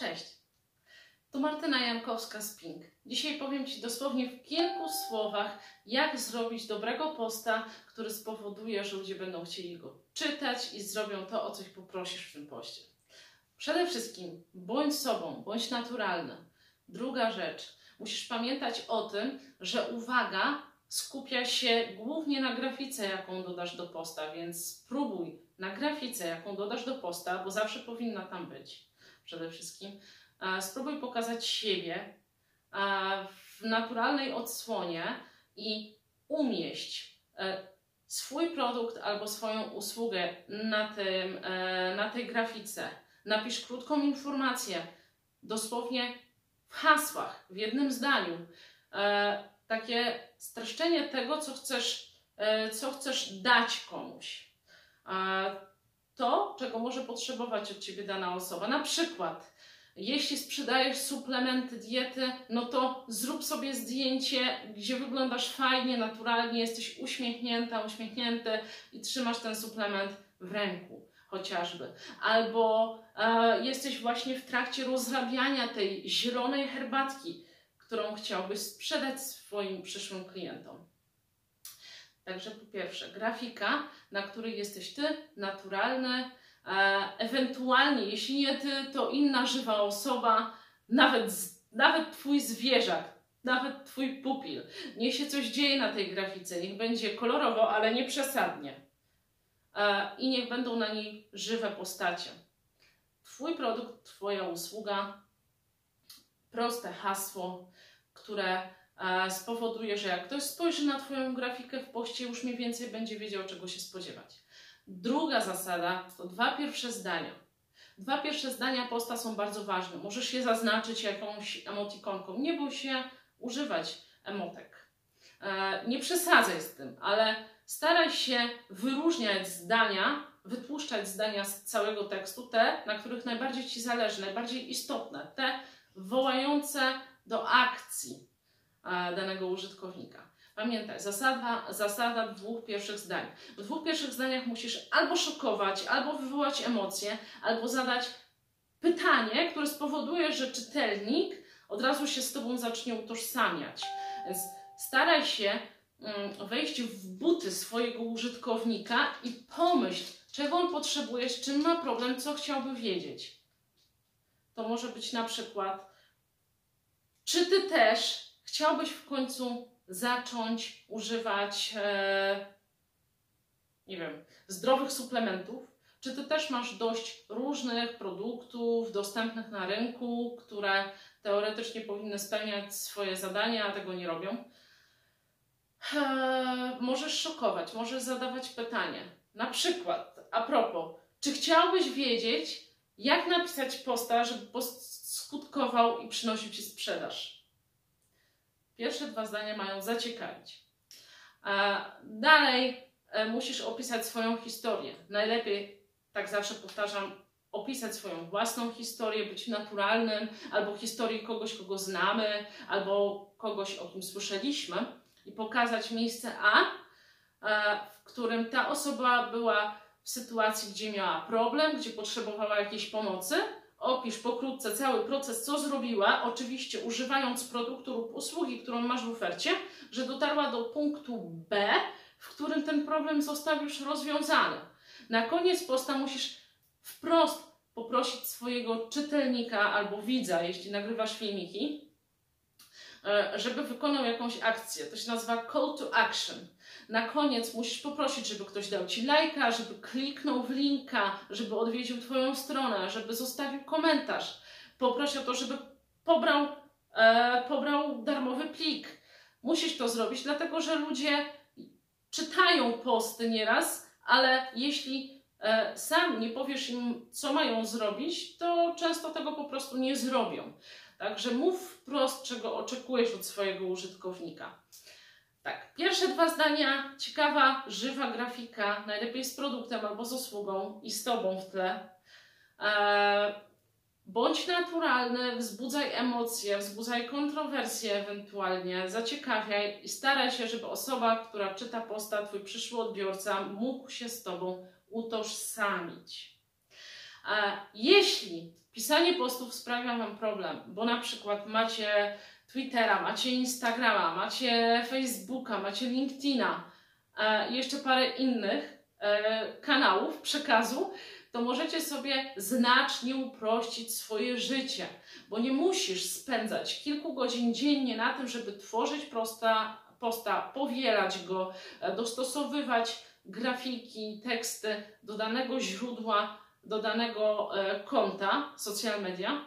Cześć, tu Martyna Jankowska z Pink. Dzisiaj powiem Ci dosłownie w kilku słowach, jak zrobić dobrego posta, który spowoduje, że ludzie będą chcieli go czytać i zrobią to, o coś poprosisz w tym poście. Przede wszystkim bądź sobą, bądź naturalny. Druga rzecz, musisz pamiętać o tym, że uwaga skupia się głównie na grafice, jaką dodasz do posta, więc spróbuj na grafice, jaką dodasz do posta, bo zawsze powinna tam być przede wszystkim. Spróbuj pokazać siebie w naturalnej odsłonie i umieść e, swój produkt albo swoją usługę na, tym, e, na tej grafice. Napisz krótką informację, dosłownie w hasłach, w jednym zdaniu. E, takie streszczenie tego, co chcesz, co chcesz dać komuś to, czego może potrzebować od Ciebie dana osoba. Na przykład, jeśli sprzedajesz suplementy diety, no to zrób sobie zdjęcie, gdzie wyglądasz fajnie, naturalnie, jesteś uśmiechnięta, uśmiechnięty i trzymasz ten suplement w ręku chociażby. Albo e, jesteś właśnie w trakcie rozrabiania tej zielonej herbatki, którą chciałbyś sprzedać swoim przyszłym klientom. Także po pierwsze, grafika, na której jesteś ty, naturalny, e, ewentualnie, jeśli nie ty, to inna żywa osoba, nawet, nawet twój zwierzak, nawet twój pupil. Niech się coś dzieje na tej grafice, niech będzie kolorowo, ale nie przesadnie. E, I niech będą na niej żywe postacie. Twój produkt, twoja usługa, proste hasło, które spowoduje, że jak ktoś spojrzy na Twoją grafikę w poście, już mniej więcej będzie wiedział, czego się spodziewać. Druga zasada to dwa pierwsze zdania. Dwa pierwsze zdania posta są bardzo ważne. Możesz je zaznaczyć jakąś emotikonką. Nie bój się używać emotek. E, nie przesadzaj z tym, ale staraj się wyróżniać zdania, wytłuszczać zdania z całego tekstu, te, na których najbardziej Ci zależy, najbardziej istotne, te wołające do akcji, danego użytkownika. Pamiętaj, zasada, zasada dwóch pierwszych zdań. W dwóch pierwszych zdaniach musisz albo szokować, albo wywołać emocje, albo zadać pytanie, które spowoduje, że czytelnik od razu się z Tobą zacznie utożsamiać. Więc staraj się mm, wejść w buty swojego użytkownika i pomyśl, czego on potrzebuje, z czym ma problem, co chciałby wiedzieć. To może być na przykład, czy Ty też chciałbyś w końcu zacząć używać, e, nie wiem, zdrowych suplementów, czy ty też masz dość różnych produktów dostępnych na rynku, które teoretycznie powinny spełniać swoje zadania, a tego nie robią? E, możesz szokować, możesz zadawać pytanie. Na przykład, a propos, czy chciałbyś wiedzieć, jak napisać posta, żeby post skutkował i przynosił ci sprzedaż? Pierwsze dwa zdania mają zaciekawić. Dalej e, musisz opisać swoją historię. Najlepiej, tak zawsze powtarzam, opisać swoją własną historię, być naturalnym, albo historię kogoś, kogo znamy, albo kogoś, o kim słyszeliśmy i pokazać miejsce A, e, w którym ta osoba była w sytuacji, gdzie miała problem, gdzie potrzebowała jakiejś pomocy, Opisz pokrótce cały proces, co zrobiła, oczywiście używając produktu lub usługi, którą masz w ofercie, że dotarła do punktu B, w którym ten problem został już rozwiązany. Na koniec posta musisz wprost poprosić swojego czytelnika albo widza, jeśli nagrywasz filmiki, żeby wykonał jakąś akcję. To się nazywa call to action. Na koniec musisz poprosić, żeby ktoś dał Ci lajka, żeby kliknął w linka, żeby odwiedził Twoją stronę, żeby zostawił komentarz. Poproś o to, żeby pobrał, e, pobrał darmowy plik. Musisz to zrobić, dlatego że ludzie czytają posty nieraz, ale jeśli e, sam nie powiesz im, co mają zrobić, to często tego po prostu nie zrobią. Także mów wprost, czego oczekujesz od swojego użytkownika. Tak, pierwsze dwa zdania, ciekawa, żywa grafika, najlepiej z produktem albo z usługą i z Tobą w tle. Eee, bądź naturalny, wzbudzaj emocje, wzbudzaj kontrowersje ewentualnie, zaciekawiaj i staraj się, żeby osoba, która czyta posta, Twój przyszły odbiorca, mógł się z Tobą utożsamić. Jeśli pisanie postów sprawia Wam problem, bo na przykład macie Twittera, macie Instagrama, macie Facebooka, macie LinkedIna jeszcze parę innych e, kanałów przekazu, to możecie sobie znacznie uprościć swoje życie, bo nie musisz spędzać kilku godzin dziennie na tym, żeby tworzyć prosta, posta, powielać go, e, dostosowywać grafiki, teksty do danego źródła, do danego e, konta social media,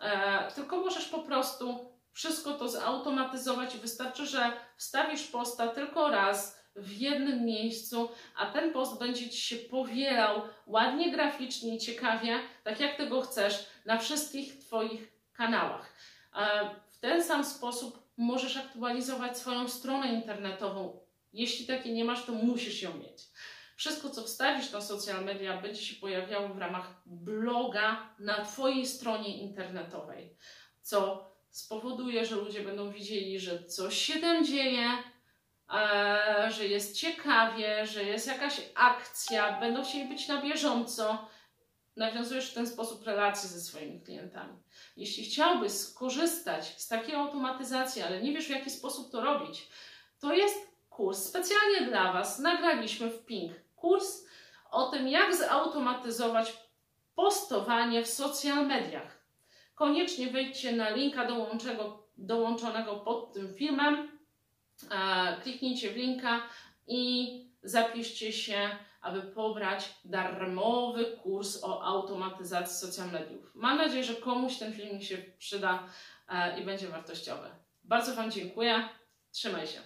e, tylko możesz po prostu wszystko to zautomatyzować wystarczy, że wstawisz posta tylko raz w jednym miejscu, a ten post będzie Ci się powielał ładnie, graficznie, ciekawie, tak jak Ty go chcesz, na wszystkich Twoich kanałach. E, w ten sam sposób możesz aktualizować swoją stronę internetową. Jeśli takiej nie masz, to musisz ją mieć. Wszystko, co wstawisz na social media, będzie się pojawiało w ramach bloga na Twojej stronie internetowej, co spowoduje, że ludzie będą widzieli, że coś się tam dzieje, e, że jest ciekawie, że jest jakaś akcja, będą chcieli być na bieżąco. Nawiązujesz w ten sposób relacje ze swoimi klientami. Jeśli chciałbyś skorzystać z takiej automatyzacji, ale nie wiesz w jaki sposób to robić, to jest kurs specjalnie dla Was. Nagraliśmy w Pink kurs o tym, jak zautomatyzować postowanie w social mediach. Koniecznie wejdźcie na linka dołączonego, pod tym filmem, kliknijcie w linka i zapiszcie się, aby pobrać darmowy kurs o automatyzacji social mediów. Mam nadzieję, że komuś ten filmik się przyda i będzie wartościowy. Bardzo Wam dziękuję. Trzymaj się.